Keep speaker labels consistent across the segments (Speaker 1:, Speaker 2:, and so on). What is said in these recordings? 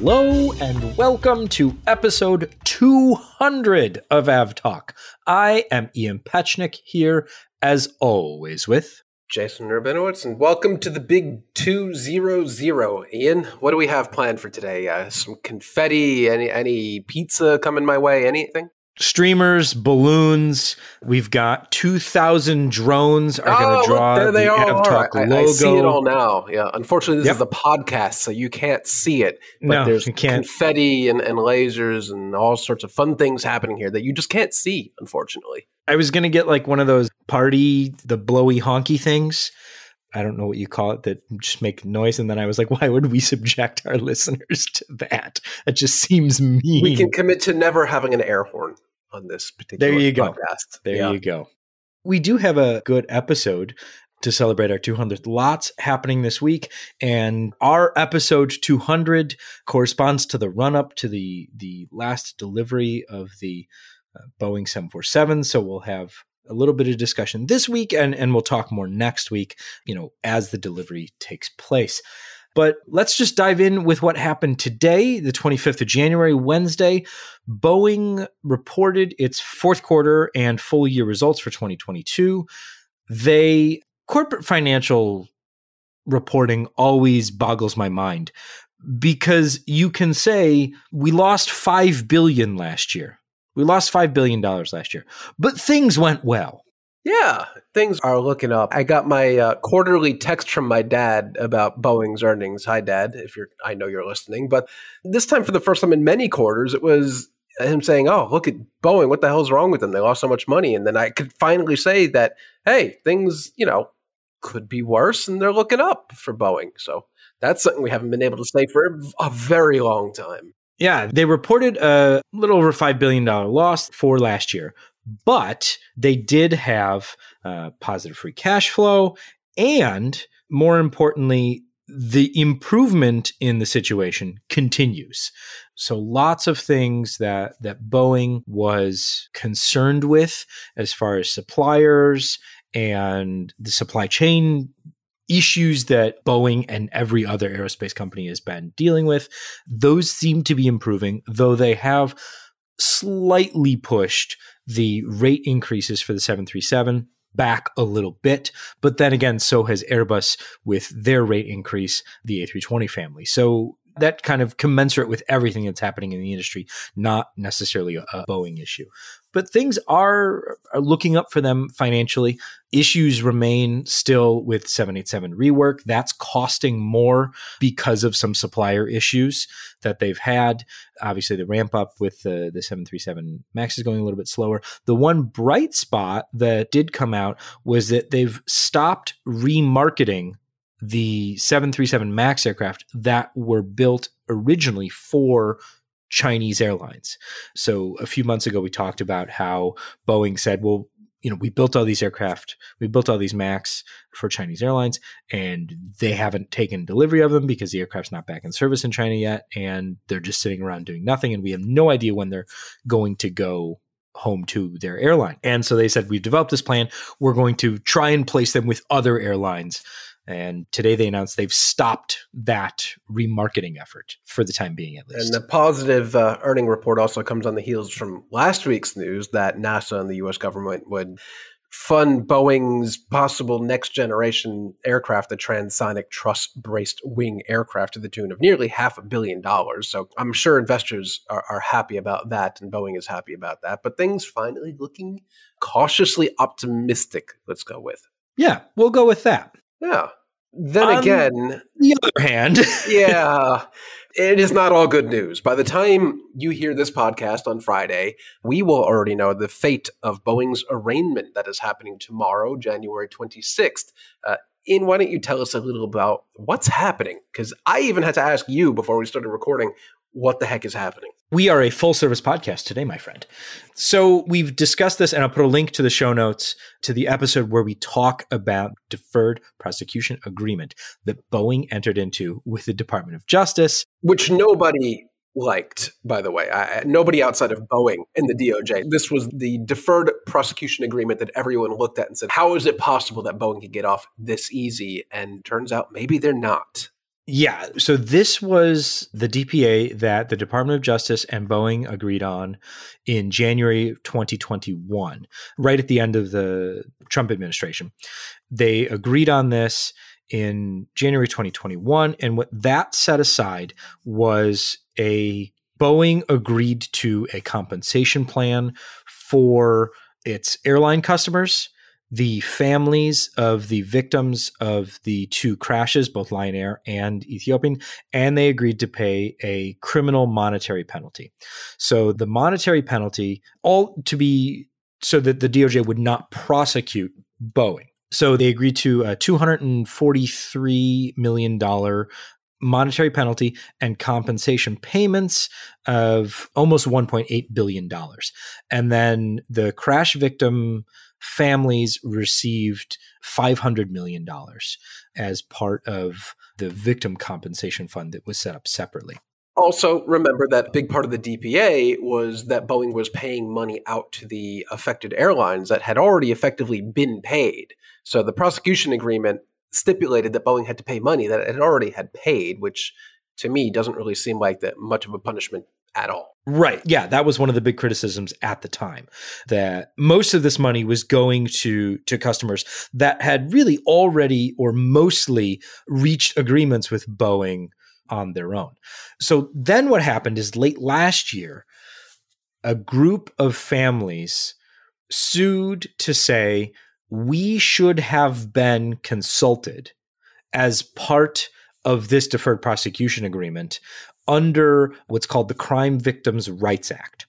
Speaker 1: Hello and welcome to episode 200 of Av Talk. I am Ian Petchenik here, as always, with
Speaker 2: Jason Rabinowitz, and welcome to the big 200. Ian, what do we have planned for today? Uh, some confetti, any, any pizza coming my way, anything?
Speaker 1: Streamers, balloons. We've got 2,000 drones are
Speaker 2: oh,
Speaker 1: going to draw
Speaker 2: there they
Speaker 1: the
Speaker 2: are.
Speaker 1: Talk
Speaker 2: I,
Speaker 1: logo.
Speaker 2: I see it all now. Yeah. Unfortunately, this
Speaker 1: Yep.
Speaker 2: is a podcast, so you can't see it. But
Speaker 1: No,
Speaker 2: there's confetti and, and lasers and all sorts of fun things happening here that you just can't see, unfortunately.
Speaker 1: I was going to get like one of those party, the blowy honky things. I don't know what you call it that just make noise. And then I was like, why would we subject our listeners to that? It just seems mean.
Speaker 2: We can commit to never having an air horn on this particular
Speaker 1: There you go.
Speaker 2: podcast.
Speaker 1: There
Speaker 2: Yeah.
Speaker 1: you go. We do have a good episode to celebrate our 200th. Lots happening this week, and our episode 200 corresponds to the run up to the the last delivery of the uh, Boeing 747. So we'll have a little bit of discussion this week, and and we'll talk more next week. You know, as the delivery takes place. But let's just dive in with what happened today, the 25th of January, Wednesday. Boeing reported its fourth quarter and full year results for 2022. They corporate financial reporting always boggles my mind because you can say we lost 5 billion last year. We lost 5 billion dollars last year. But things went well.
Speaker 2: Yeah, things are looking up. I got my uh, quarterly text from my dad about Boeing's earnings. Hi, Dad. If you're, I know you're listening. But this time, for the first time in many quarters, it was him saying, "Oh, look at Boeing. What the hell's wrong with them? They lost so much money." And then I could finally say that, hey, things, you know, could be worse, and they're looking up for Boeing. So that's something we haven't been able to say for a very long time.
Speaker 1: Yeah, they reported a little over $5 billion loss for last year, but they did have uh, positive free cash flow. And more importantly, the improvement in the situation continues. So lots of things that that Boeing was concerned with as far as suppliers and the supply chain issues that Boeing and every other aerospace company has been dealing with, those seem to be improving, though they have slightly pushed the rate increases for the 737 back a little bit. But then again, so has Airbus with their rate increase, the A320 family. So that kind of commensurate with everything that's happening in the industry, not necessarily a, Boeing issue. But things are, are looking up for them financially. Issues remain still with 787 rework. That's costing more because of some supplier issues that they've had. Obviously, the ramp up with the, the 737 MAX is going a little bit slower. The one bright spot that did come out was that they've stopped remarketing the 737 MAX aircraft that were built originally for Chinese airlines. So a few months ago, we talked about how Boeing said, well, you know, we built all these aircraft, we built all these MAX for Chinese airlines, and they haven't taken delivery of them because the aircraft's not back in service in China yet, and they're just sitting around doing nothing, and we have no idea when they're going to go home to their airline. And so they said, we've developed this plan. We're going to try and place them with other airlines. And today they announced they've stopped that remarketing effort for the time being, at least.
Speaker 2: And the positive uh, earning report also comes on the heels from last week's news that NASA and the U.S. government would fund Boeing's possible next generation aircraft, the transonic truss braced wing aircraft, to the tune of nearly half a billion dollars. So I'm sure investors are, are happy about that, and Boeing is happy about that. But things finally looking cautiously optimistic. Let's go with.
Speaker 1: yeah, we'll go with that.
Speaker 2: Yeah. Then
Speaker 1: Um,
Speaker 2: again,
Speaker 1: The other hand,
Speaker 2: yeah, it is not all good news. By the time you hear this podcast on Friday, we will already know the fate of Boeing's arraignment that is happening tomorrow, January 26th. Uh, Ian, why don't you tell us a little about what's happening? Because I even had to ask you before we started recording what the heck is happening.
Speaker 1: We are a full service podcast today, my friend. So we've discussed this, and I'll put a link to the show notes to the episode where we talk about deferred prosecution agreement that Boeing entered into with the Department of Justice.
Speaker 2: Which nobody liked, by the way. I, nobody outside of Boeing and the DOJ. This was the deferred prosecution agreement that everyone looked at and said, how is it possible that Boeing could get off this easy? And turns out maybe they're not.
Speaker 1: Yeah. So this was the DPA that the Department of Justice and Boeing agreed on in January 2021, right at the end of the Trump administration. They agreed on this in January 2021. And what that set aside was a Boeing agreed to a compensation plan for its airline customers the families of the victims of the two crashes, both Lion Air and Ethiopian, and they agreed to pay a criminal monetary penalty. So the monetary penalty, all to be so that the DOJ would not prosecute Boeing. So they agreed to a $243 million monetary penalty and compensation payments of almost $1.8 billion. And then the crash victim families received $500 million as part of the victim compensation fund that was set up separately.
Speaker 2: Also, remember that big part of the DPA was that Boeing was paying money out to the affected airlines that had already effectively been paid. So the prosecution agreement stipulated that Boeing had to pay money that it already had paid, which to me doesn't really seem like that much of a punishment at all.
Speaker 1: Right. Yeah, that was one of the big criticisms at the time that most of this money was going to to customers that had really already or mostly reached agreements with Boeing on their own. So then what happened is late last year a group of families sued to say we should have been consulted as part of this deferred prosecution agreement under what's called the Crime Victims' Rights Act.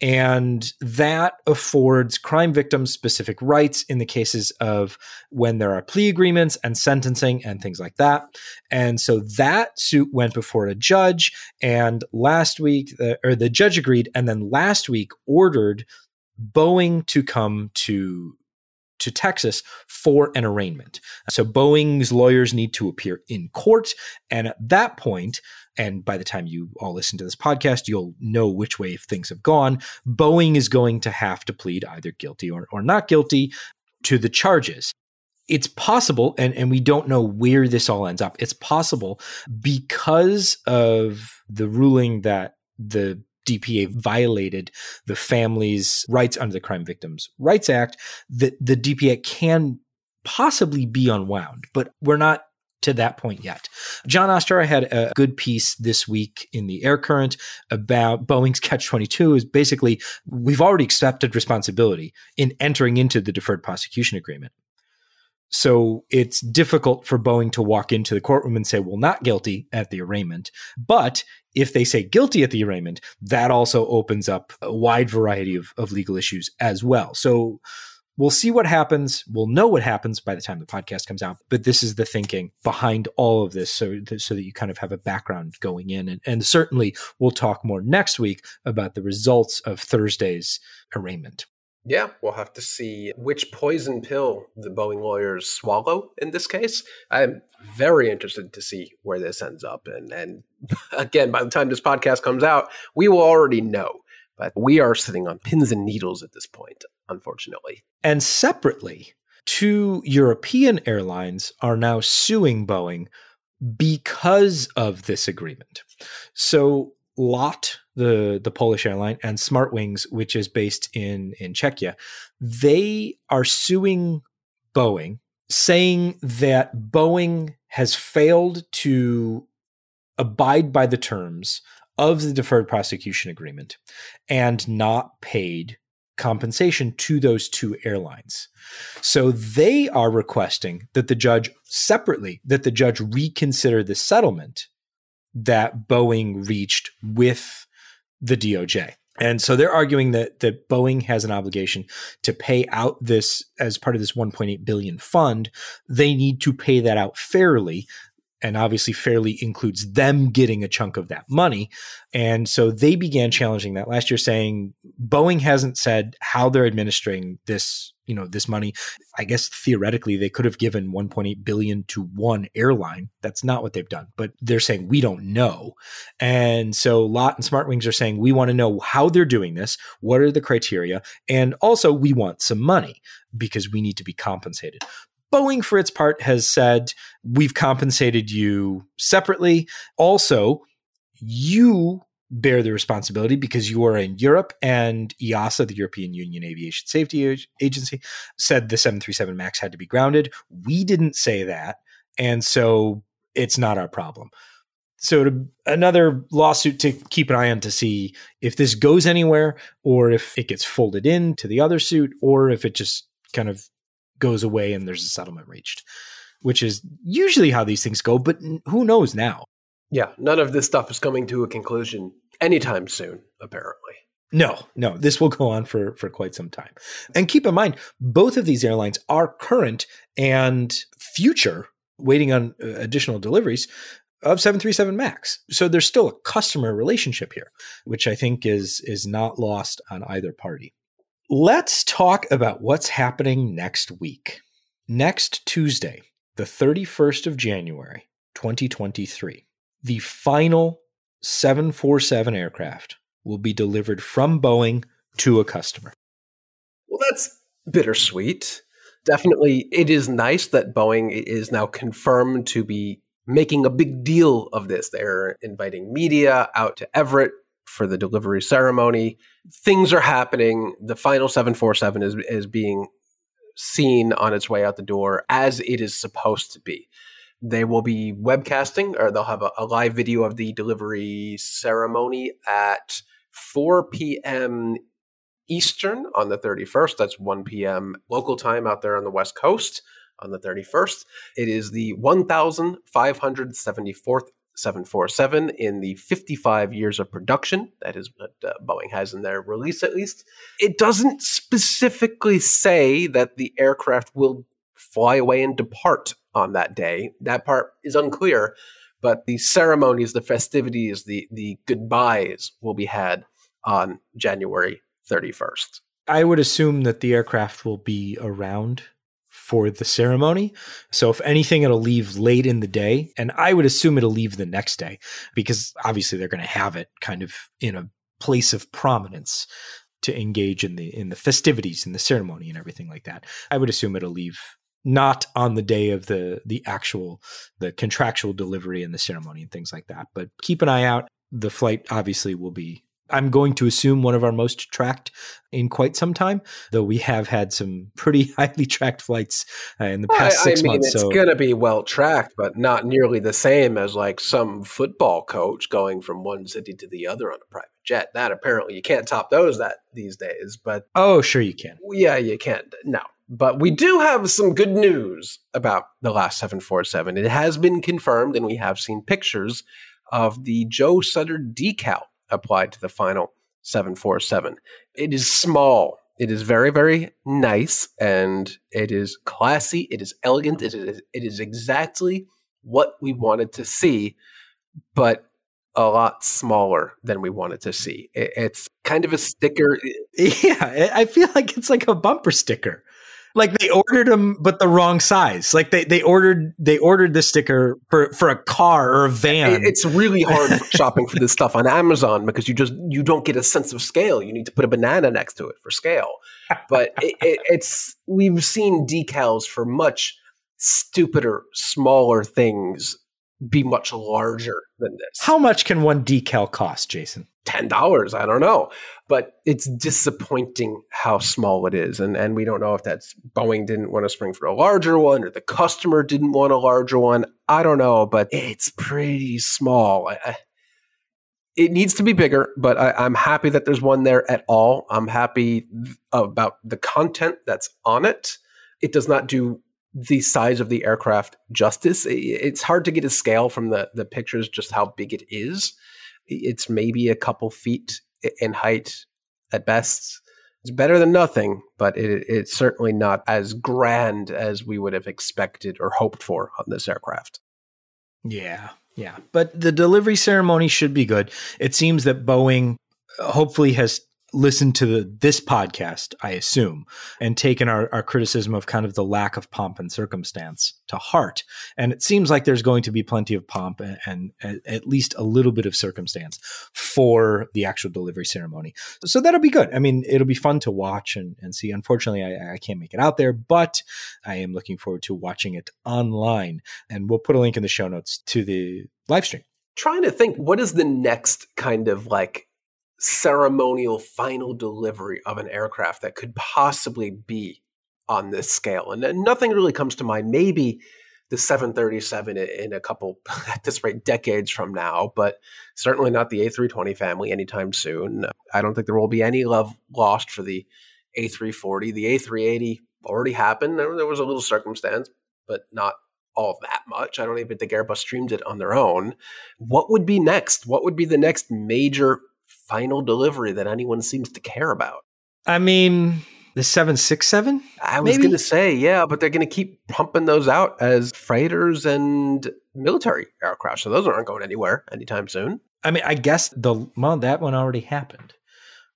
Speaker 1: And that affords crime victims specific rights in the cases of when there are plea agreements and sentencing and things like that. And so that suit went before a judge. And last week, uh, or the judge agreed, and then last week ordered Boeing to come to to Texas for an arraignment. So Boeing's lawyers need to appear in court. And at that point, and by the time you all listen to this podcast, you'll know which way things have gone. Boeing is going to have to plead either guilty or, or not guilty to the charges. It's possible, and, and we don't know where this all ends up. It's possible because of the ruling that the DPA violated the family's rights under the Crime Victims' Rights Act, that the DPA can possibly be unwound, but we're not to that point yet. Jon Ostrower had a good piece this week in the Air Current about Boeing's Catch 22 is basically we've already accepted responsibility in entering into the deferred prosecution agreement. So it's difficult for Boeing to walk into the courtroom and say, well, not guilty at the arraignment. But if they say guilty at the arraignment, that also opens up a wide variety of, of legal issues as well. So we'll see what happens. We'll know what happens by the time the podcast comes out. But this is the thinking behind all of this, so that, so that you kind of have a background going in. And, and certainly, we'll talk more next week about the results of Thursday's arraignment.
Speaker 2: Yeah, we'll have to see which poison pill the Boeing lawyers swallow in this case. I'm very interested to see where this ends up. And, and again, by the time this podcast comes out, we will already know. But we are sitting on pins and needles at this point, unfortunately.
Speaker 1: And separately, two European airlines are now suing Boeing because of this agreement. So LOT, the the Polish airline, and SmartWings, which is based in in Czechia, they are suing Boeing, saying that Boeing has failed to abide by the terms of the deferred prosecution agreement and not paid compensation to those two airlines. So they are requesting that the judge separately that the judge reconsider the settlement that Boeing reached with the DOJ. And so they're arguing that that Boeing has an obligation to pay out this as part of this 1.8 billion fund. They need to pay that out fairly and obviously fairly includes them getting a chunk of that money. And so they began challenging that. Last year saying Boeing hasn't said how they're administering this you know this money. I guess theoretically they could have given 1.8 billion to one airline. That's not what they've done but they're saying we don't know. And so lot and smartwings are saying we want to know how they're doing this what are the criteria and also we want some money because we need to be compensated Boeing, for its part, has said, we've compensated you separately. Also, you bear the responsibility because you are in Europe and EASA, the European Union Aviation Safety Agency, said the 737 MAX had to be grounded. We didn't say that. And so it's not our problem. So to, another lawsuit to keep an eye on to see if this goes anywhere or if it gets folded into the other suit or if it just kind of goes away and there's a settlement reached, which is usually how these things go, but who knows now?
Speaker 2: Yeah, none of this stuff is coming to a conclusion anytime soon, apparently.
Speaker 1: No, no, this will go on for, for quite some time. And keep in mind, both of these airlines are current and future, waiting on uh, additional deliveries of 737 Max. So there's still a customer relationship here, which I think is is not lost on either party. Let's talk about what's happening next week. Next Tuesday, the 31st of January, 2023, the final 747 aircraft will be delivered from Boeing to a customer.
Speaker 2: Well, that's bittersweet. Definitely, it is nice that Boeing is now confirmed to be making a big deal of this. They're inviting media out to Everett for the delivery ceremony. Things are happening. The final 747 is, is being seen on its way out the door as it is supposed to be. They will be webcasting, or they'll have a, a live video of the delivery ceremony at 4 p.m. Eastern on the 31st. That's 1 p.m. local time out there on the West Coast on the 31st. It is the 1574th 747 in the 55 years of production. That is what uh, Boeing has in their release, at least. It doesn't specifically say that the aircraft will fly away and depart on that day. That part is unclear, but the ceremonies, the festivities, the, the goodbyes will be had on January 31st.
Speaker 1: I would assume that the aircraft will be around for the ceremony. So if anything, it'll leave late in the day. And I would assume it'll leave the next day because obviously they're going to have it kind of in a place of prominence to engage in the in the festivities and the ceremony and everything like that. I would assume it'll leave not on the day of the the actual the contractual delivery and the ceremony and things like that. But keep an eye out. The flight obviously will be I'm going to assume one of our most tracked in quite some time, though we have had some pretty highly tracked flights uh, in the past
Speaker 2: I,
Speaker 1: six
Speaker 2: I mean,
Speaker 1: months.
Speaker 2: It's
Speaker 1: so.
Speaker 2: going to be well tracked, but not nearly the same as like some football coach going from one city to the other on a private jet. That apparently you can't top those that these days. But
Speaker 1: oh, sure you can.
Speaker 2: Yeah, you can. No, but we do have some good news about the last 747. It has been confirmed, and we have seen pictures of the Joe Sutter decal applied to the final 747. It is small. It is very, very nice and it is classy. It is elegant. It is, it is exactly what we wanted to see, but a lot smaller than we wanted to see. It's kind of a sticker.
Speaker 1: Yeah, I feel like it's like a bumper sticker like they ordered them but the wrong size. Like they, they ordered they ordered the sticker for for a car or a van.
Speaker 2: It's really hard shopping for this stuff on amazon because you just you don't get a sense of scale. You need to put a banana next to it for scale. But it, it, it's we've seen decals for much stupider smaller things be much larger than this.
Speaker 1: How much can one decal cost jason?
Speaker 2: $10 i don't know. But it's disappointing how small it is. And and we don't know if that's boeing didn't want to spring for a larger one or the customer didn't want a larger one. I don't know but it's pretty small. I, it needs to be bigger but I, i'm happy that there's one there at all. I'm happy about the content that's on it. It does not do the size of the aircraft justice it's hard to get a scale from the the pictures just how big it is it's maybe a couple feet in height at best. It's better than nothing, but it, it's certainly not as grand as we would have expected or hoped for on this aircraft.
Speaker 1: Yeah, yeah. But the delivery ceremony should be good. It seems that Boeing uh, hopefully has listened to the, this podcast, I assume, and taken our, our criticism of kind of the lack of pomp and circumstance to heart. And it seems like there's going to be plenty of pomp and, and, at least a little bit of circumstance for the actual delivery ceremony. So that'll be good. I mean, it'll be fun to watch and, and see. Unfortunately, I, I can't make it out there, but I am looking forward to watching it online. And we'll put a link in the show notes to the live stream.
Speaker 2: Trying to think, what is the next kind of like ceremonial final delivery of an aircraft that could possibly be on this scale. And nothing really comes to mind. Maybe the 737 in a couple, at this rate, decades from now, but certainly not the A320 family anytime soon. I don't think there will be any love lost for the A340. The A380 already happened. There, was a little circumstance, but not all that much. I don't even think Airbus streamed it on their own. What would be next? What would be the next major final delivery that anyone seems to care about.
Speaker 1: I mean, the 767?
Speaker 2: I was going to say, yeah, but they're going to keep pumping those out as freighters and military aircraft. So those aren't going anywhere anytime soon.
Speaker 1: I mean, I guess the well, that one already happened.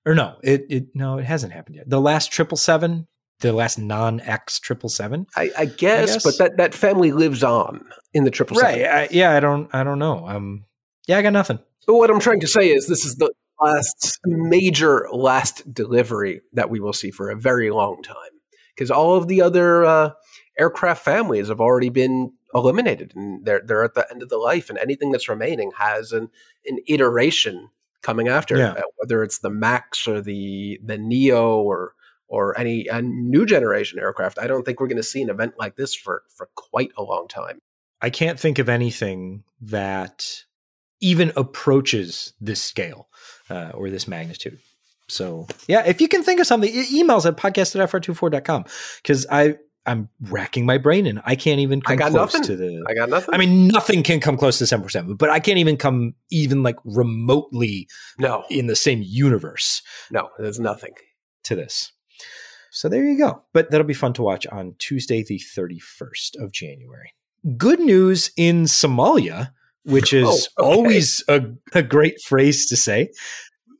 Speaker 1: Or no, it it no, it hasn't happened yet. The last triple seven, the last non X triple seven.
Speaker 2: I, I guess, but that that family lives on in the triple seven.
Speaker 1: Right? I, yeah, I don't, I don't know. Um, yeah, I got nothing.
Speaker 2: But what I'm trying to say is, this is the last major last delivery that we will see for a very long time. Because all of the other uh, aircraft families have already been eliminated and they're they're at the end of the life and anything that's remaining has an an iteration coming after yeah. Uh, whether it's the max or the the neo or or any a new generation aircraft. I don't think we're going to see an event like this for for quite a long time.
Speaker 1: I can't think of anything that even approaches this scale uh, or this magnitude. So yeah, if you can think of something, emails at podcast at fr24.com because I I'm racking my brain and I can't even come
Speaker 2: I got
Speaker 1: close
Speaker 2: nothing.
Speaker 1: to the
Speaker 2: I got nothing.
Speaker 1: I mean nothing can come close to 747, but I can't even come even like remotely
Speaker 2: no
Speaker 1: in the same universe.
Speaker 2: No, there's nothing
Speaker 1: to this. So there you go. But that'll be fun to watch on Tuesday the 31st of January. Good news in Somalia which oh, is oh, okay. always a, a great phrase to say.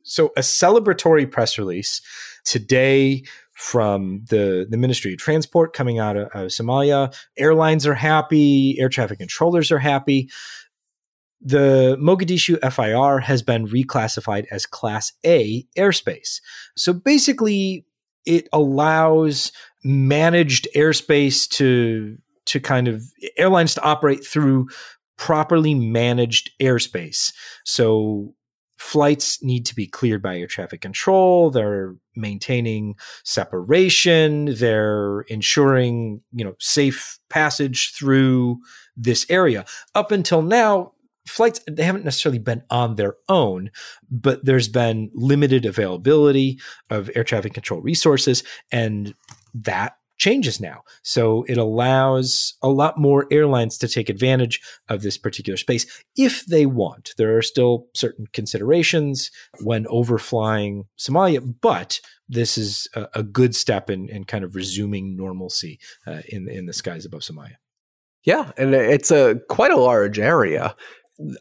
Speaker 1: So, a celebratory press release today from the, the Ministry of Transport coming out of, of Somalia. Airlines are happy, air traffic controllers are happy. The Mogadishu FIR has been reclassified as Class A airspace. So basically, it allows managed airspace to to kind of airlines to operate through properly managed airspace. So flights need to be cleared by air traffic control they're maintaining separation they're ensuring you know safe passage through this area up until now flights they haven't necessarily been on their own but there's been limited availability of air traffic control resources and that changes now. So it allows a lot more airlines to take advantage of this particular space if they want. There are still certain considerations when overflying Somalia, but this is a, a good step in, in, kind of resuming normalcy uh, in in the skies above Somalia.
Speaker 2: Yeah, and it's a quite a large area.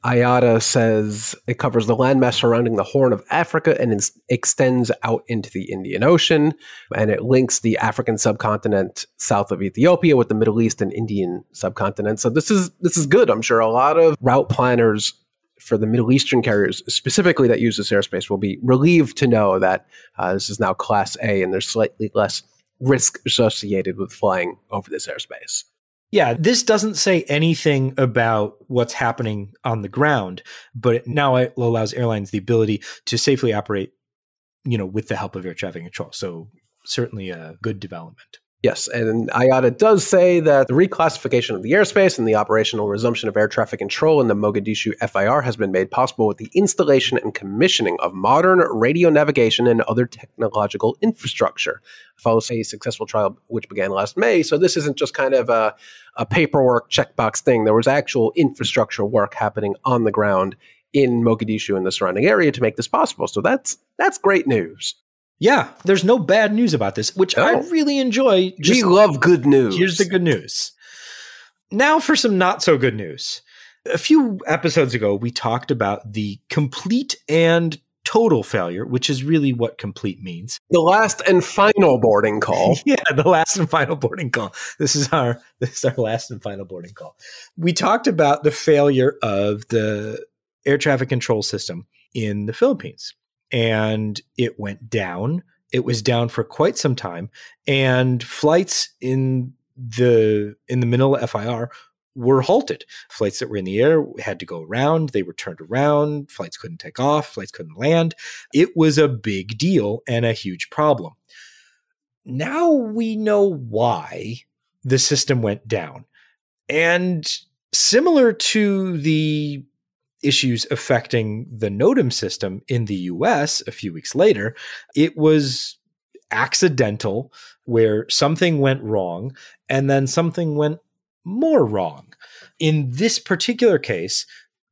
Speaker 2: IATA says it covers the landmass surrounding the Horn of Africa and ins- extends out into the Indian Ocean. And it links the African subcontinent south of Ethiopia with the Middle East and Indian subcontinent. So this is this is good. I'm sure a lot of route planners for the Middle Eastern carriers, specifically that use this airspace, will be relieved to know that uh, this is now Class A and there's slightly less risk associated with flying over this airspace.
Speaker 1: Yeah, this doesn't say anything about what's happening on the ground, but it now it allows airlines the ability to safely operate, you know, with the help of air traffic control. So certainly a good development.
Speaker 2: Yes, and IATA does say that the reclassification of the airspace and the operational resumption of air traffic control in the Mogadishu FIR has been made possible with the installation and commissioning of modern radio navigation and other technological infrastructure. Follows a successful trial which began last May, so this isn't just kind of a, a paperwork checkbox thing. There was actual infrastructure work happening on the ground in Mogadishu and the surrounding area to make this possible. So that's that's great news.
Speaker 1: Yeah, there's no bad news about this, which I really enjoy.
Speaker 2: Just, we love good news.
Speaker 1: Here's the good news. Now for some not so good news. A few episodes ago, we talked about the complete and total failure, which is really what complete means.
Speaker 2: The last and final boarding call.
Speaker 1: yeah, the last and final boarding call. This is our this is our last and final boarding call. We talked about the failure of the air traffic control system in the Philippines and it went down. It was down for quite some time and flights in the in the Manila FIR were halted. Flights that were in the air had to go around, they were turned around, flights couldn't take off, flights couldn't land. It was a big deal and a huge problem. Now we know why the system went down. And similar to the issues affecting the NOTAM system in the US a few weeks later, it was accidental where something went wrong and then something went more wrong. In this particular case,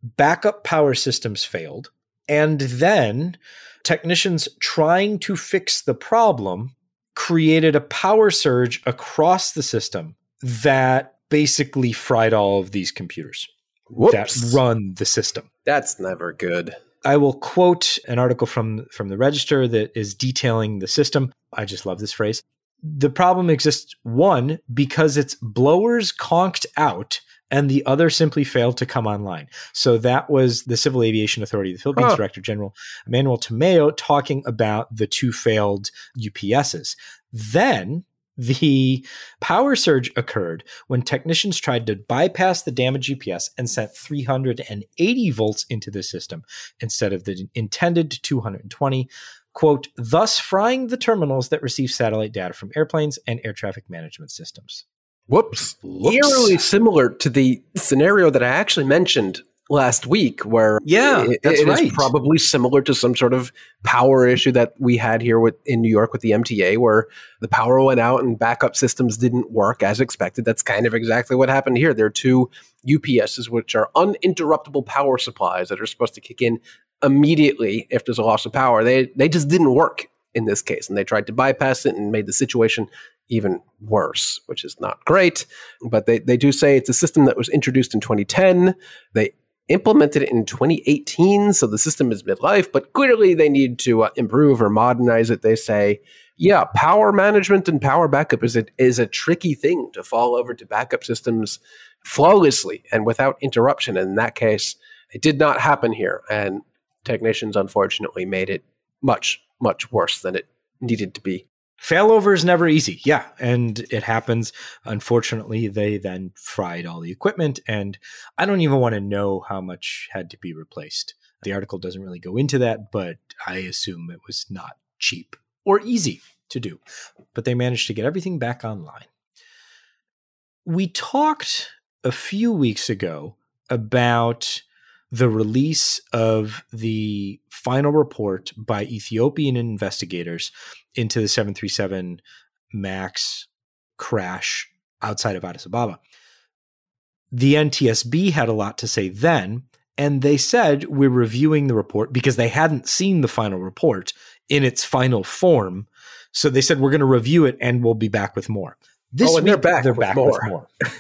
Speaker 1: backup power systems failed. And then technicians trying to fix the problem created a power surge across the system that basically fried all of these computers Whoops. that run the system.
Speaker 2: That's never good.
Speaker 1: I will quote an article from from the Register that is detailing the system. I just love this phrase. The problem exists one because its blowers conked out and the other simply failed to come online. So that was the Civil Aviation Authority, the Philippines huh. Director General Manuel Tamayo talking about the two failed UPSs. Then the power surge occurred when technicians tried to bypass the damaged GPS and sent 380 volts into the system instead of the intended 220. Quote, thus frying the terminals that receive satellite data from airplanes and air traffic management systems.
Speaker 2: Whoops. Whoops. Eerily similar to the scenario that I actually mentioned last week where
Speaker 1: yeah
Speaker 2: it,
Speaker 1: that's
Speaker 2: it
Speaker 1: right.
Speaker 2: probably similar to some sort of power issue that we had here with in New York with the MTA where the power went out and backup systems didn't work as expected that's kind of exactly what happened here there are two UPSs which are uninterruptible power supplies that are supposed to kick in immediately if there's a loss of power they they just didn't work in this case and they tried to bypass it and made the situation even worse, which is not great. But they, they do say it's a system that was introduced in 2010. They implemented it in 2018, so the system is midlife, but clearly they need to uh, improve or modernize it. They say, yeah, power management and power backup is a, is a tricky thing to fall over to backup systems flawlessly and without interruption. And in that case, it did not happen here. And technicians unfortunately made it much, much worse than it needed to be
Speaker 1: failover is never easy. Yeah. And it happens. Unfortunately, they then fried all the equipment. And I don't even want to know how much had to be replaced. The article doesn't really go into that, but I assume it was not cheap or easy to do. But they managed to get everything back online. We talked a few weeks ago about the release of the final report by Ethiopian investigators into the 737 MAX crash outside of Addis Ababa. The NTSB had a lot to say then, and they said we're reviewing the report because they hadn't seen the final report in its final form. So they said we're going to review it and we'll be back with more.
Speaker 2: This oh, week, they're back, they're with, back more. with more.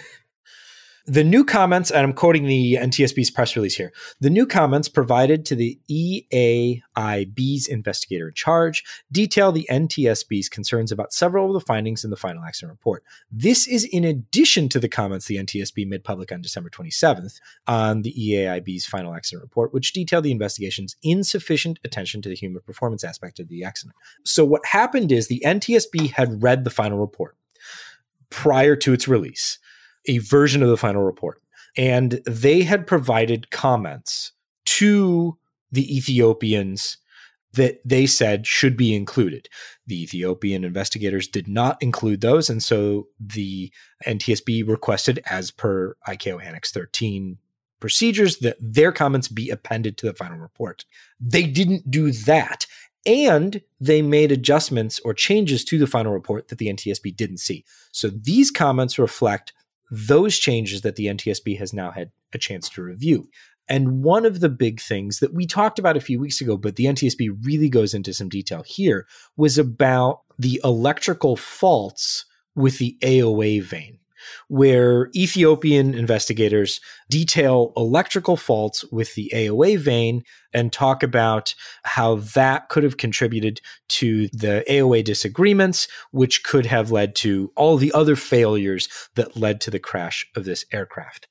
Speaker 1: The new comments, and I'm quoting the NTSB's press release here the new comments provided to the EAIB's investigator in charge detail the NTSB's concerns about several of the findings in the final accident report. This is in addition to the comments the NTSB made public on December 27th on the EAIB's final accident report, which detailed the investigation's insufficient attention to the human performance aspect of the accident. So, what happened is the NTSB had read the final report prior to its release a version of the final report. And they had provided comments to the Ethiopians that they said should be included. The Ethiopian investigators did not include those. And so the NTSB requested, as per ICAO Annex 13 procedures, that their comments be appended to the final report. They didn't do that. And they made adjustments or changes to the final report that the NTSB didn't see. So these comments reflect those changes that the NTSB has now had a chance to review. And one of the big things that we talked about a few weeks ago, but the NTSB really goes into some detail here, was about the electrical faults with the AOA vane. Where Ethiopian investigators detail electrical faults with the AOA vane and talk about how that could have contributed to the AOA disagreements, which could have led to all the other failures that led to the crash of this aircraft.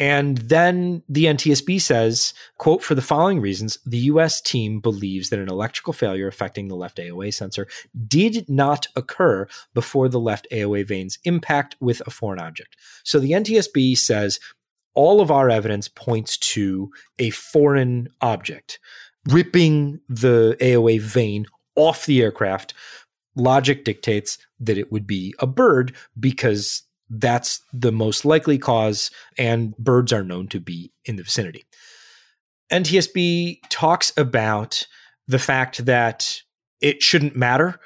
Speaker 1: And then the NTSB says, quote, for the following reasons, the US team believes that an electrical failure affecting the left AOA sensor did not occur before the left AOA vane's impact with a foreign object. So the NTSB says all of our evidence points to a foreign object ripping the AOA vane off the aircraft. Logic dictates that it would be a bird because that's the most likely cause, and birds are known to be in the vicinity. NTSB talks about the fact that it shouldn't matter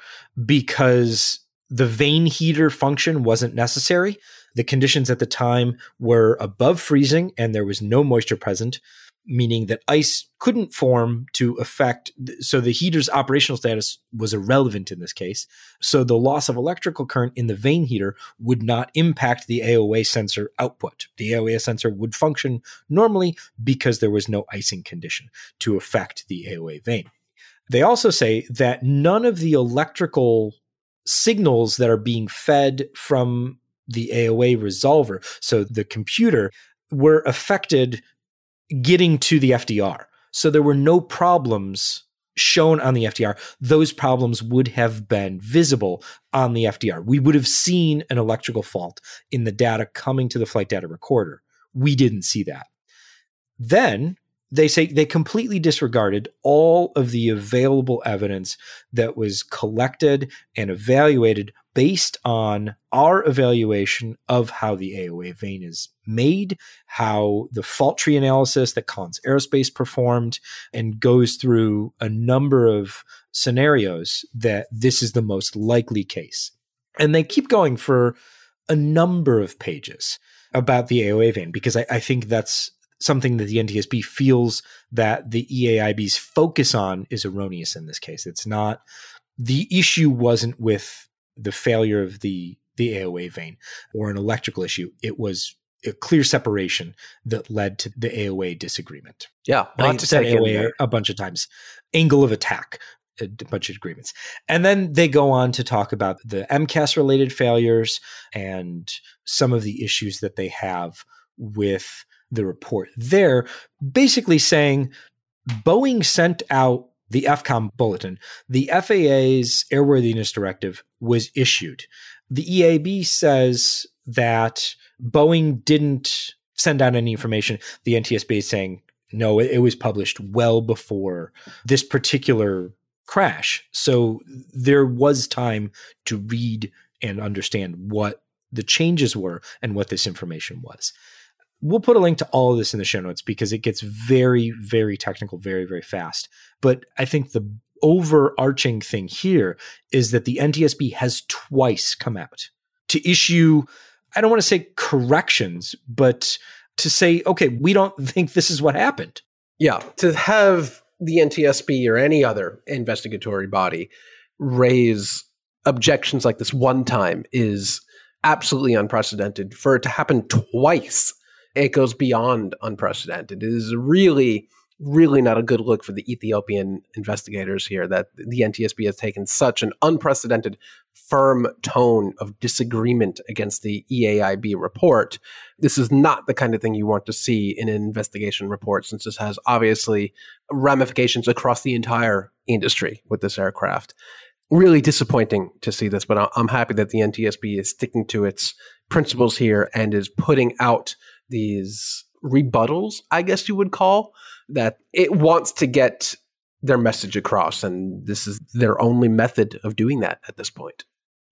Speaker 1: because the vane heater function wasn't necessary. The conditions at the time were above freezing and there was no moisture present meaning that ice couldn't form to affect so the heater's operational status was irrelevant in this case. So the loss of electrical current in the vane heater would not impact the aoa sensor output. The aoa sensor would function normally because there was no icing condition to affect the aoa vane. They also say that none of the electrical signals that are being fed from the aoa resolver so the computer were affected getting to the FDR. So there were no problems shown on the FDR. Those problems would have been visible on the FDR. We would have seen an electrical fault in the data coming to the flight data recorder. We didn't see that. Then they say they completely disregarded all of the available evidence that was collected and evaluated based on our evaluation of how the AOA vane is made, how the fault tree analysis that Collins Aerospace performed, and goes through a number of scenarios that this is the most likely case. And they keep going for a number of pages about the AOA vane because I, I think that's something that the NTSB feels that the EAIB's focus on is erroneous in this case. It's not the issue wasn't with the failure of the the AOA vane or an electrical issue. It was a clear separation that led to the AOA disagreement.
Speaker 2: Yeah,
Speaker 1: I said AOA a bunch of times. Angle of attack, a bunch of agreements, and then they go on to talk about the MCAS related failures and some of the issues that they have with the report. There, basically saying Boeing sent out the FCOM bulletin, the FAA's airworthiness directive was issued. The EAB says that Boeing didn't send out any information. The NTSB is saying, no, it, was published well before this particular crash. So there was time to read and understand what the changes were and what this information was. We'll put a link to all of this in the show notes because it gets very, very technical very, very fast. But I think the overarching thing here is that the NTSB has twice come out to issue, I don't want to say corrections, but to say, okay, we don't think this is what happened.
Speaker 2: Yeah. To have the NTSB or any other investigatory body raise objections like this one time is absolutely unprecedented. For it to happen twice it goes beyond unprecedented. It is really, really not a good look for the Ethiopian investigators here that the NTSB has taken such an unprecedented, firm tone of disagreement against the EAIB report. This is not the kind of thing you want to see in an investigation report, since this has obviously ramifications across the entire industry with this aircraft. Really disappointing to see this, but I'm happy that the NTSB is sticking to its principles here and is putting out these rebuttals, I guess you would call, that it wants to get their message across. And this is their only method of doing that at this point.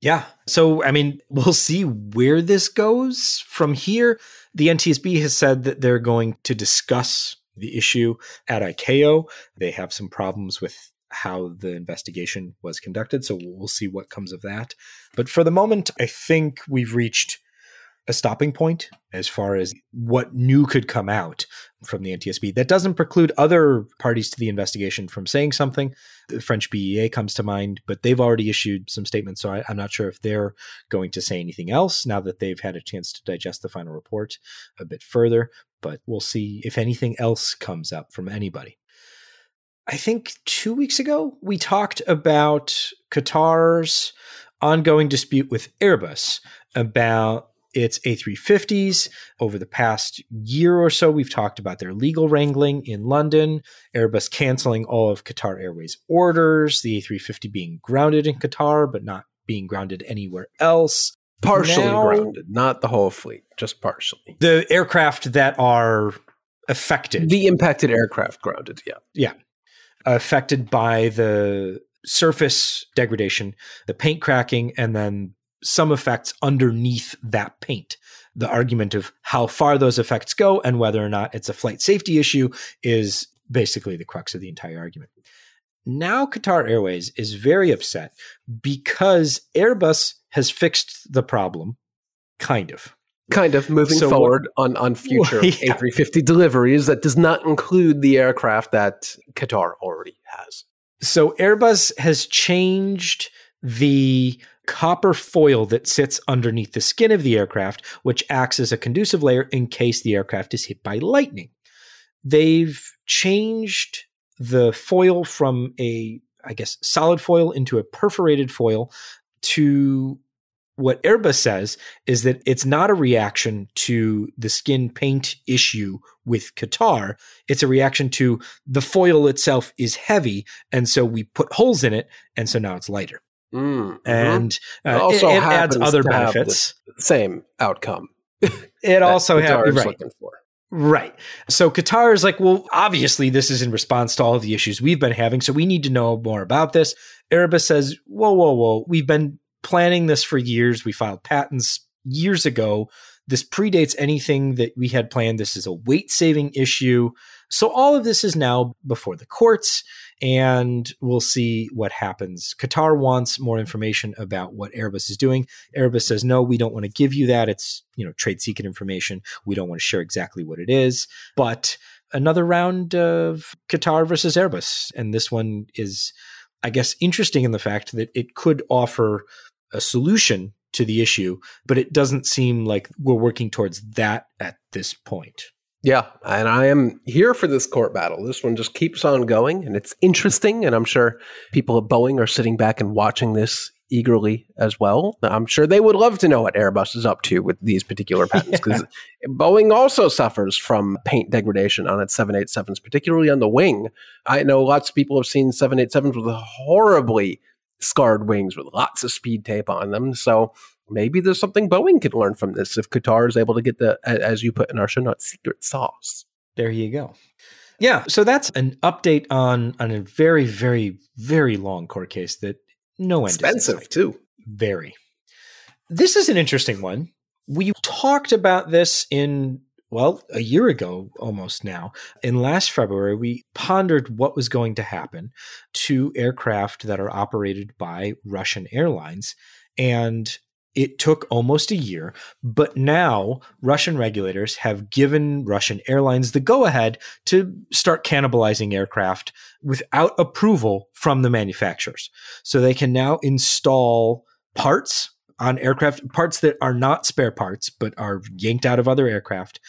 Speaker 1: Yeah. So, I mean, we'll see where this goes from here. The NTSB has said that they're going to discuss the issue at ICAO. They have some problems with how the investigation was conducted. So, we'll see what comes of that. But for the moment, I think we've reached a stopping point as far as what new could come out from the NTSB. That doesn't preclude other parties to the investigation from saying something. The French BEA comes to mind, but they've already issued some statements, so I, am not sure if they're going to say anything else now that they've had a chance to digest the final report a bit further. But we'll see if anything else comes up from anybody. I think two weeks ago, we talked about Qatar's ongoing dispute with Airbus about its A350s. Over the past year or so, we've talked about their legal wrangling in London, Airbus canceling all of Qatar Airways orders, the A350 being grounded in Qatar, but not being grounded anywhere else.
Speaker 2: Partially now, grounded, not the whole fleet, just partially.
Speaker 1: The aircraft that are affected.
Speaker 2: The impacted aircraft grounded, yeah.
Speaker 1: Yeah. Affected by the surface degradation, the paint cracking, and then some effects underneath that paint. The argument of how far those effects go and whether or not it's a flight safety issue is basically the crux of the entire argument. Now, Qatar Airways is very upset because Airbus has fixed the problem, kind of.
Speaker 2: Kind of moving so forward what, on, on future well, yeah. A350 deliveries that does not include the aircraft that Qatar already has.
Speaker 1: So Airbus has changed the copper foil that sits underneath the skin of the aircraft, which acts as a conducive layer in case the aircraft is hit by lightning. They've changed the foil from a, I guess, solid foil into a perforated foil to what Airbus says is that it's not a reaction to the skin paint issue with Qatar. It's a reaction to the foil itself is heavy. And so we put holes in it. And so now it's lighter. Mm, and uh, it also it, it adds other benefits.
Speaker 2: same outcome.
Speaker 1: it also has right. Right. So Qatar is like, well, obviously this is in response to all of the issues we've been having, so we need to know more about this. Airbus says, whoa, whoa, whoa, we've been planning this for years. We filed patents years ago. This predates anything that we had planned. This is a weight saving issue. So all of this is now before the courts and we'll see what happens. Qatar wants more information about what Airbus is doing. Airbus says, no, we don't want to give you that. It's, you know, trade secret information. We don't want to share exactly what it is. But another round of Qatar versus Airbus. And this one is, I guess, interesting in the fact that it could offer a solution to the issue, but it doesn't seem like we're working towards that at this point.
Speaker 2: Yeah, and I am here for this court battle. This one just keeps on going, and it's interesting. And I'm sure people at Boeing are sitting back and watching this eagerly as well. I'm sure they would love to know what Airbus is up to with these particular patents because yeah. Boeing also suffers from paint degradation on its 787s, particularly on the wing. I know lots of people have seen 787s with horribly scarred wings with lots of speed tape on them. So maybe there's something Boeing can learn from this if Qatar is able to get the, as you put in our show notes, secret sauce.
Speaker 1: There you go. Yeah, so that's an update on on a very, very, very long court case that no
Speaker 2: end expensive too.
Speaker 1: Very. This is an interesting one. We talked about this in well, a year ago almost now. In last February, we pondered what was going to happen to aircraft that are operated by Russian airlines. And it took almost a year, but now Russian regulators have given Russian airlines the go ahead to start cannibalizing aircraft without approval from the manufacturers. So they can now install parts on aircraft, parts that are not spare parts, but are yanked out of other aircraft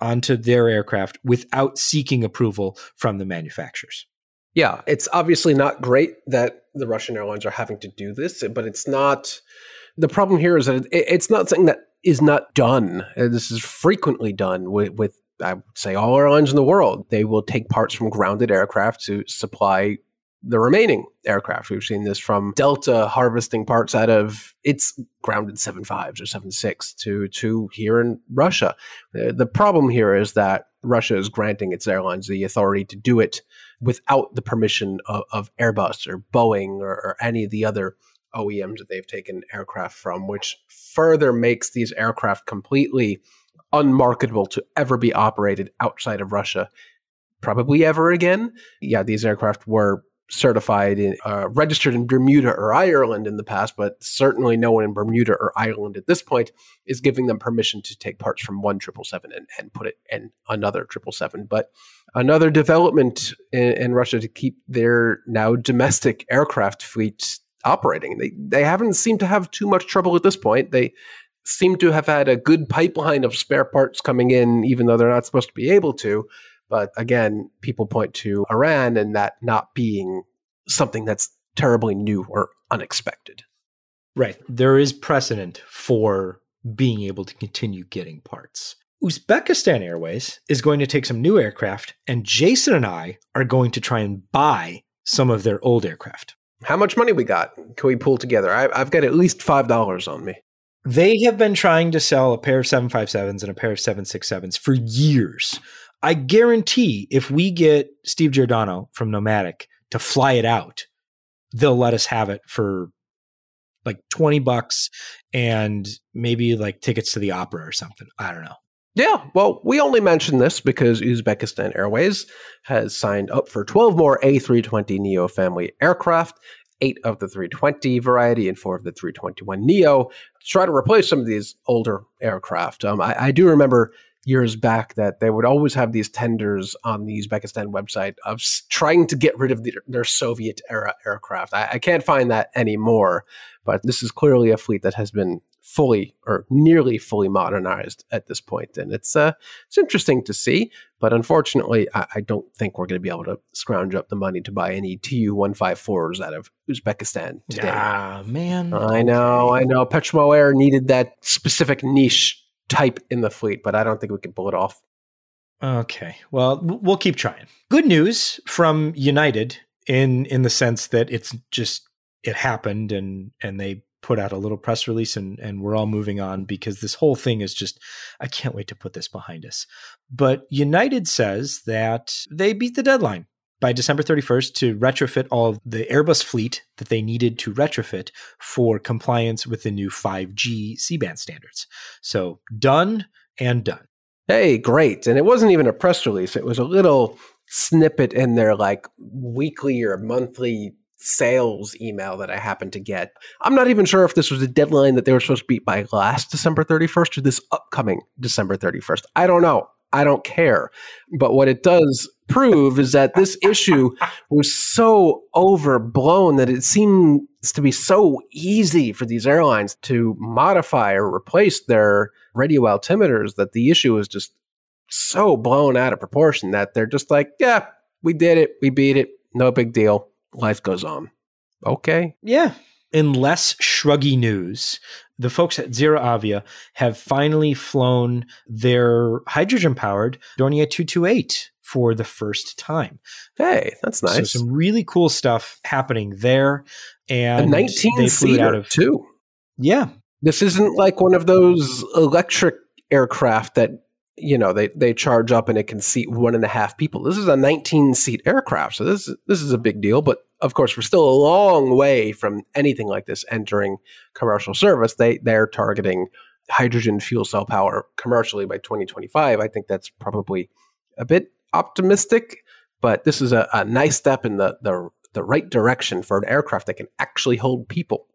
Speaker 1: onto their aircraft without seeking approval from the manufacturers.
Speaker 2: Yeah, it's obviously not great that the Russian airlines are having to do this, but it's not the problem here is that it, it's not something that is not done. Uh, this is frequently done with, with, I would say, all airlines in the world. They will take parts from grounded aircraft to supply the remaining aircraft. We've seen this from Delta harvesting parts out of its grounded 75s or 76 to, to here in Russia. The, the problem here is that Russia is granting its airlines the authority to do it without the permission of, of Airbus or Boeing or, or any of the other OEMs that they've taken aircraft from, which further makes these aircraft completely unmarketable to ever be operated outside of Russia, probably ever again. Yeah, these aircraft were certified in uh, registered in Bermuda or Ireland in the past, but certainly no one in Bermuda or Ireland at this point is giving them permission to take parts from one triple seven and, and put it in another triple seven. But another development in, in, Russia to keep their now domestic aircraft fleet operating. They they haven't seemed to have too much trouble at this point. They seem to have had a good pipeline of spare parts coming in, even though they're not supposed to be able to. But again, people point to Iran and that not being something that's terribly new or unexpected.
Speaker 1: Right. There is precedent for being able to continue getting parts. Uzbekistan Airways is going to take some new aircraft, and Jason and I are going to try and buy some of their old aircraft.
Speaker 2: How much money we got? Can we pull together? I, have got at least $5 on me.
Speaker 1: They have been trying to sell a pair of 757s and a pair of 767s for years. I guarantee if we get Steve Giordano from Nomadic to fly it out, they'll let us have it for like 20 bucks and maybe like tickets to the opera or something. I don't know.
Speaker 2: Yeah, well, we only mention this because Uzbekistan Airways has signed up for 12 more A320 Neo family aircraft, eight of the 320 variety and four of the 321 Neo, to try to replace some of these older aircraft. Um, I, I do remember years back that they would always have these tenders on the Uzbekistan website of trying to get rid of the, their Soviet era aircraft. I, I, can't find that anymore, but this is clearly a fleet that has been fully or nearly fully modernized at this point, and it's uh, it's interesting to see. But unfortunately, I, I don't think we're going to be able to scrounge up the money to buy any Tu one five fours out of Uzbekistan today.
Speaker 1: Ah, man,
Speaker 2: I know, I know. Petromo Air needed that specific niche type in the fleet, but I don't think we can pull it off.
Speaker 1: Okay. Well, we'll keep trying. Good news from United in in the sense that it's just it happened and and they put out a little press release and and we're all moving on because this whole thing is just I can't wait to put this behind us. But United says that they beat the deadline by December 31st to retrofit all of the Airbus fleet that they needed to retrofit for compliance with the new 5G C band standards. So done and done.
Speaker 2: Hey, great. And it wasn't even a press release, it was a little snippet in their like weekly or monthly sales email that I happened to get. I'm not even sure if this was a deadline that they were supposed to beat by last December 31st or this upcoming December 31st. I don't know. I don't care. But what it does prove is that this issue was so overblown that it seems to be so easy for these airlines to modify or replace their radio altimeters that the issue is just so blown out of proportion that they're just like, yeah, we did it. We beat it. No big deal. Life goes on. Okay.
Speaker 1: Yeah. In less shruggy news, the folks at ZeroAvia have finally flown their hydrogen powered Dornier 228 for the first time.
Speaker 2: Hey, that's nice.
Speaker 1: So some really cool stuff happening there. And
Speaker 2: a 19 seater out of two.
Speaker 1: Yeah.
Speaker 2: This isn't like one of those electric aircraft that you know they they charge up and it can seat one and a half people. This is a 19 seat aircraft, so this this is a big deal. But of course, we're still a long way from anything like this entering commercial service. They they're targeting hydrogen fuel cell power commercially by 2025. I think that's probably a bit optimistic, but this is a, a nice step in the, the the right direction for an aircraft that can actually hold people.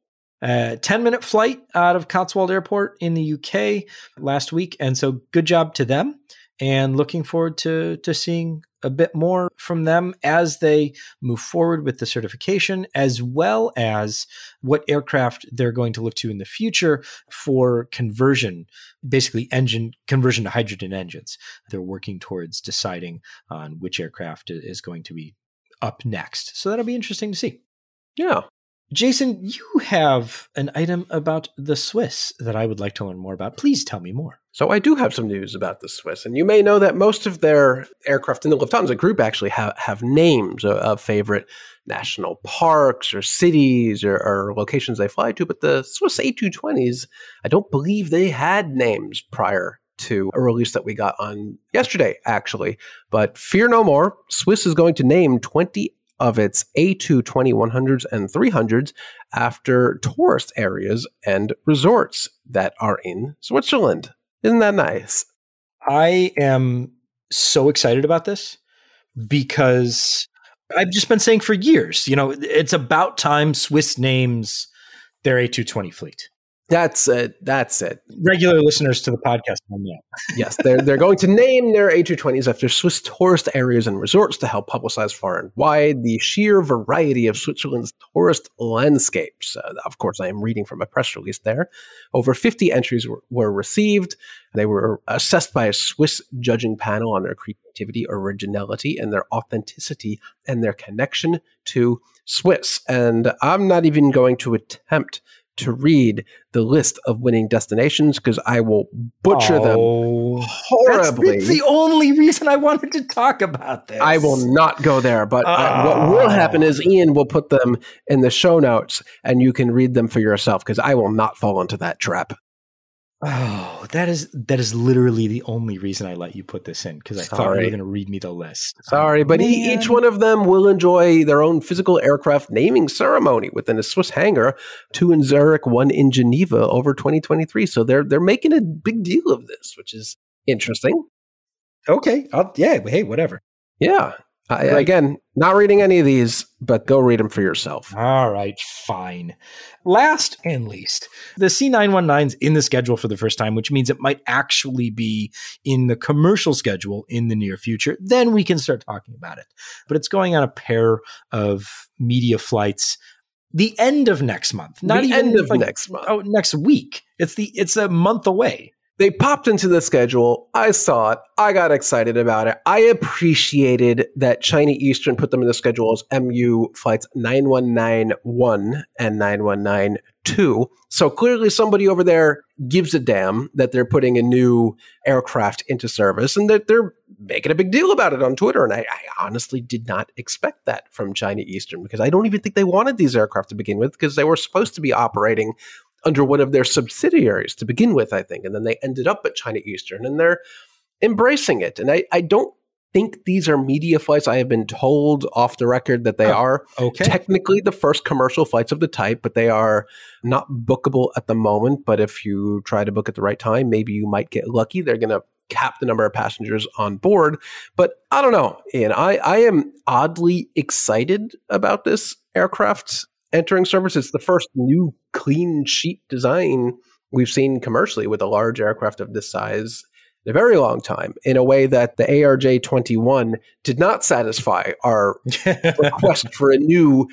Speaker 1: A 10 minute flight out of Cotswold Airport in the UK last week. And so good job to them. And looking forward to, to seeing a bit more from them as they move forward with the certification, as well as what aircraft they're going to look to in the future for conversion, basically engine conversion to hydrogen engines. They're working towards deciding on which aircraft is going to be up next. So that'll be interesting to see.
Speaker 2: Yeah.
Speaker 1: Jason, you have an item about the Swiss that I would like to learn more about. Please tell me more.
Speaker 2: So I do have some news about the Swiss, and you may know that most of their aircraft in the Lufthansa group actually have, have names of, of favorite national parks or cities or, or, locations they fly to. But the Swiss A220s, I don't believe they had names prior to a release that we got on yesterday, actually. But fear no more, Swiss is going to name 20 of its A220 100s and 300s after tourist areas and resorts that are in Switzerland. Isn't that nice?
Speaker 1: I am so excited about this because I've just been saying for years, you know, it's about time Swiss names their A220 fleet.
Speaker 2: That's it. That's it.
Speaker 1: Regular listeners to the podcast know
Speaker 2: yes, they're they're going to name their A220s after Swiss tourist areas and resorts to help publicize far and wide the sheer variety of Switzerland's tourist landscapes. Uh, of course, I am reading from a press release there. Over 50 entries were, were received. They were assessed by a Swiss judging panel on their creativity, originality, and their authenticity and their connection to Swiss. And I'm not even going to attempt to read the list of winning destinations because I will butcher oh, them horribly.
Speaker 1: That's, that's, the only reason I wanted to talk about this.
Speaker 2: I will not go there, but uh, what will happen is Ian will put them in the show notes and you can read them for yourself because I will not fall into that trap.
Speaker 1: Oh, that is that is literally the only reason I let you put this in because I Sorry. thought you were going to read me the list.
Speaker 2: Sorry, but Man. each one of them will enjoy their own physical aircraft naming ceremony within a Swiss hangar, two in Zurich, one in Geneva over 2023. So they're they're making a big deal of this, which is interesting.
Speaker 1: Okay, I'll, yeah, hey, whatever.
Speaker 2: Yeah, I, again, not reading any of these, but go read them for yourself.
Speaker 1: All right, fine. Last and least, the C919's in the schedule for the first time, which means it might actually be in the commercial schedule in the near future. Then we can start talking about it. But it's going on a pair of media flights the end of next month. Not the even
Speaker 2: end of like, next month.
Speaker 1: Oh, next week. It's the it's a month away.
Speaker 2: They popped into the schedule. I saw it. I got excited about it. I appreciated that China Eastern put them in the schedule as MU flights 9191 and 9192. So clearly somebody over there gives a damn that they're putting a new aircraft into service and that they're making a big deal about it on Twitter. And I, I honestly did not expect that from China Eastern because I don't even think they wanted these aircraft to begin with because they were supposed to be operating under one of their subsidiaries to begin with, I think. And then they ended up at China Eastern and they're embracing it. And I, I don't think these are media flights. I have been told off the record that they oh, are okay. technically the first commercial flights of the type, but they are not bookable at the moment. But if you try to book at the right time, maybe you might get lucky. They're going to cap the number of passengers on board. But I don't know, Ian. I, I am oddly excited about this aircraft entering service. It's the first new clean sheet design we've seen commercially with a large aircraft of this size in a very long time in a way that the ARJ 21 did not satisfy our request for a new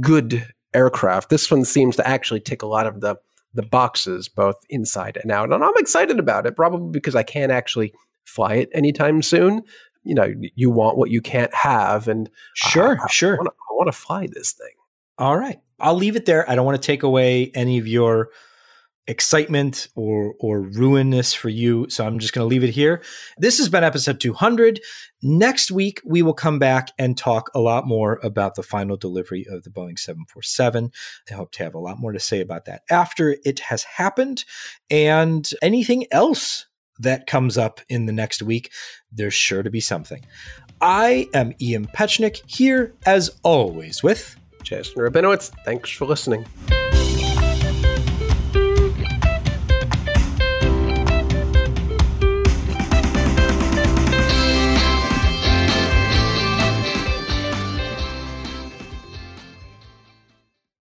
Speaker 2: good aircraft. This one seems to actually tick a lot of the the boxes both inside and out. And I'm excited about it, probably because I can't actually fly it anytime soon. You know, you want what you can't have. And
Speaker 1: sure,
Speaker 2: uh,
Speaker 1: sure.
Speaker 2: I want to fly this thing.
Speaker 1: All right. I'll leave it there. I don't want to take away any of your excitement or or ruin this for you. So I'm just going to leave it here. This has been episode 200. Next week we will come back and talk a lot more about the final delivery of the Boeing 747. I hope to have a lot more to say about that after it has happened and anything else that comes up in the next week. There's sure to be something. I am Ian Petchenik here as always with
Speaker 2: Jason Rabinowitz. Thanks for listening.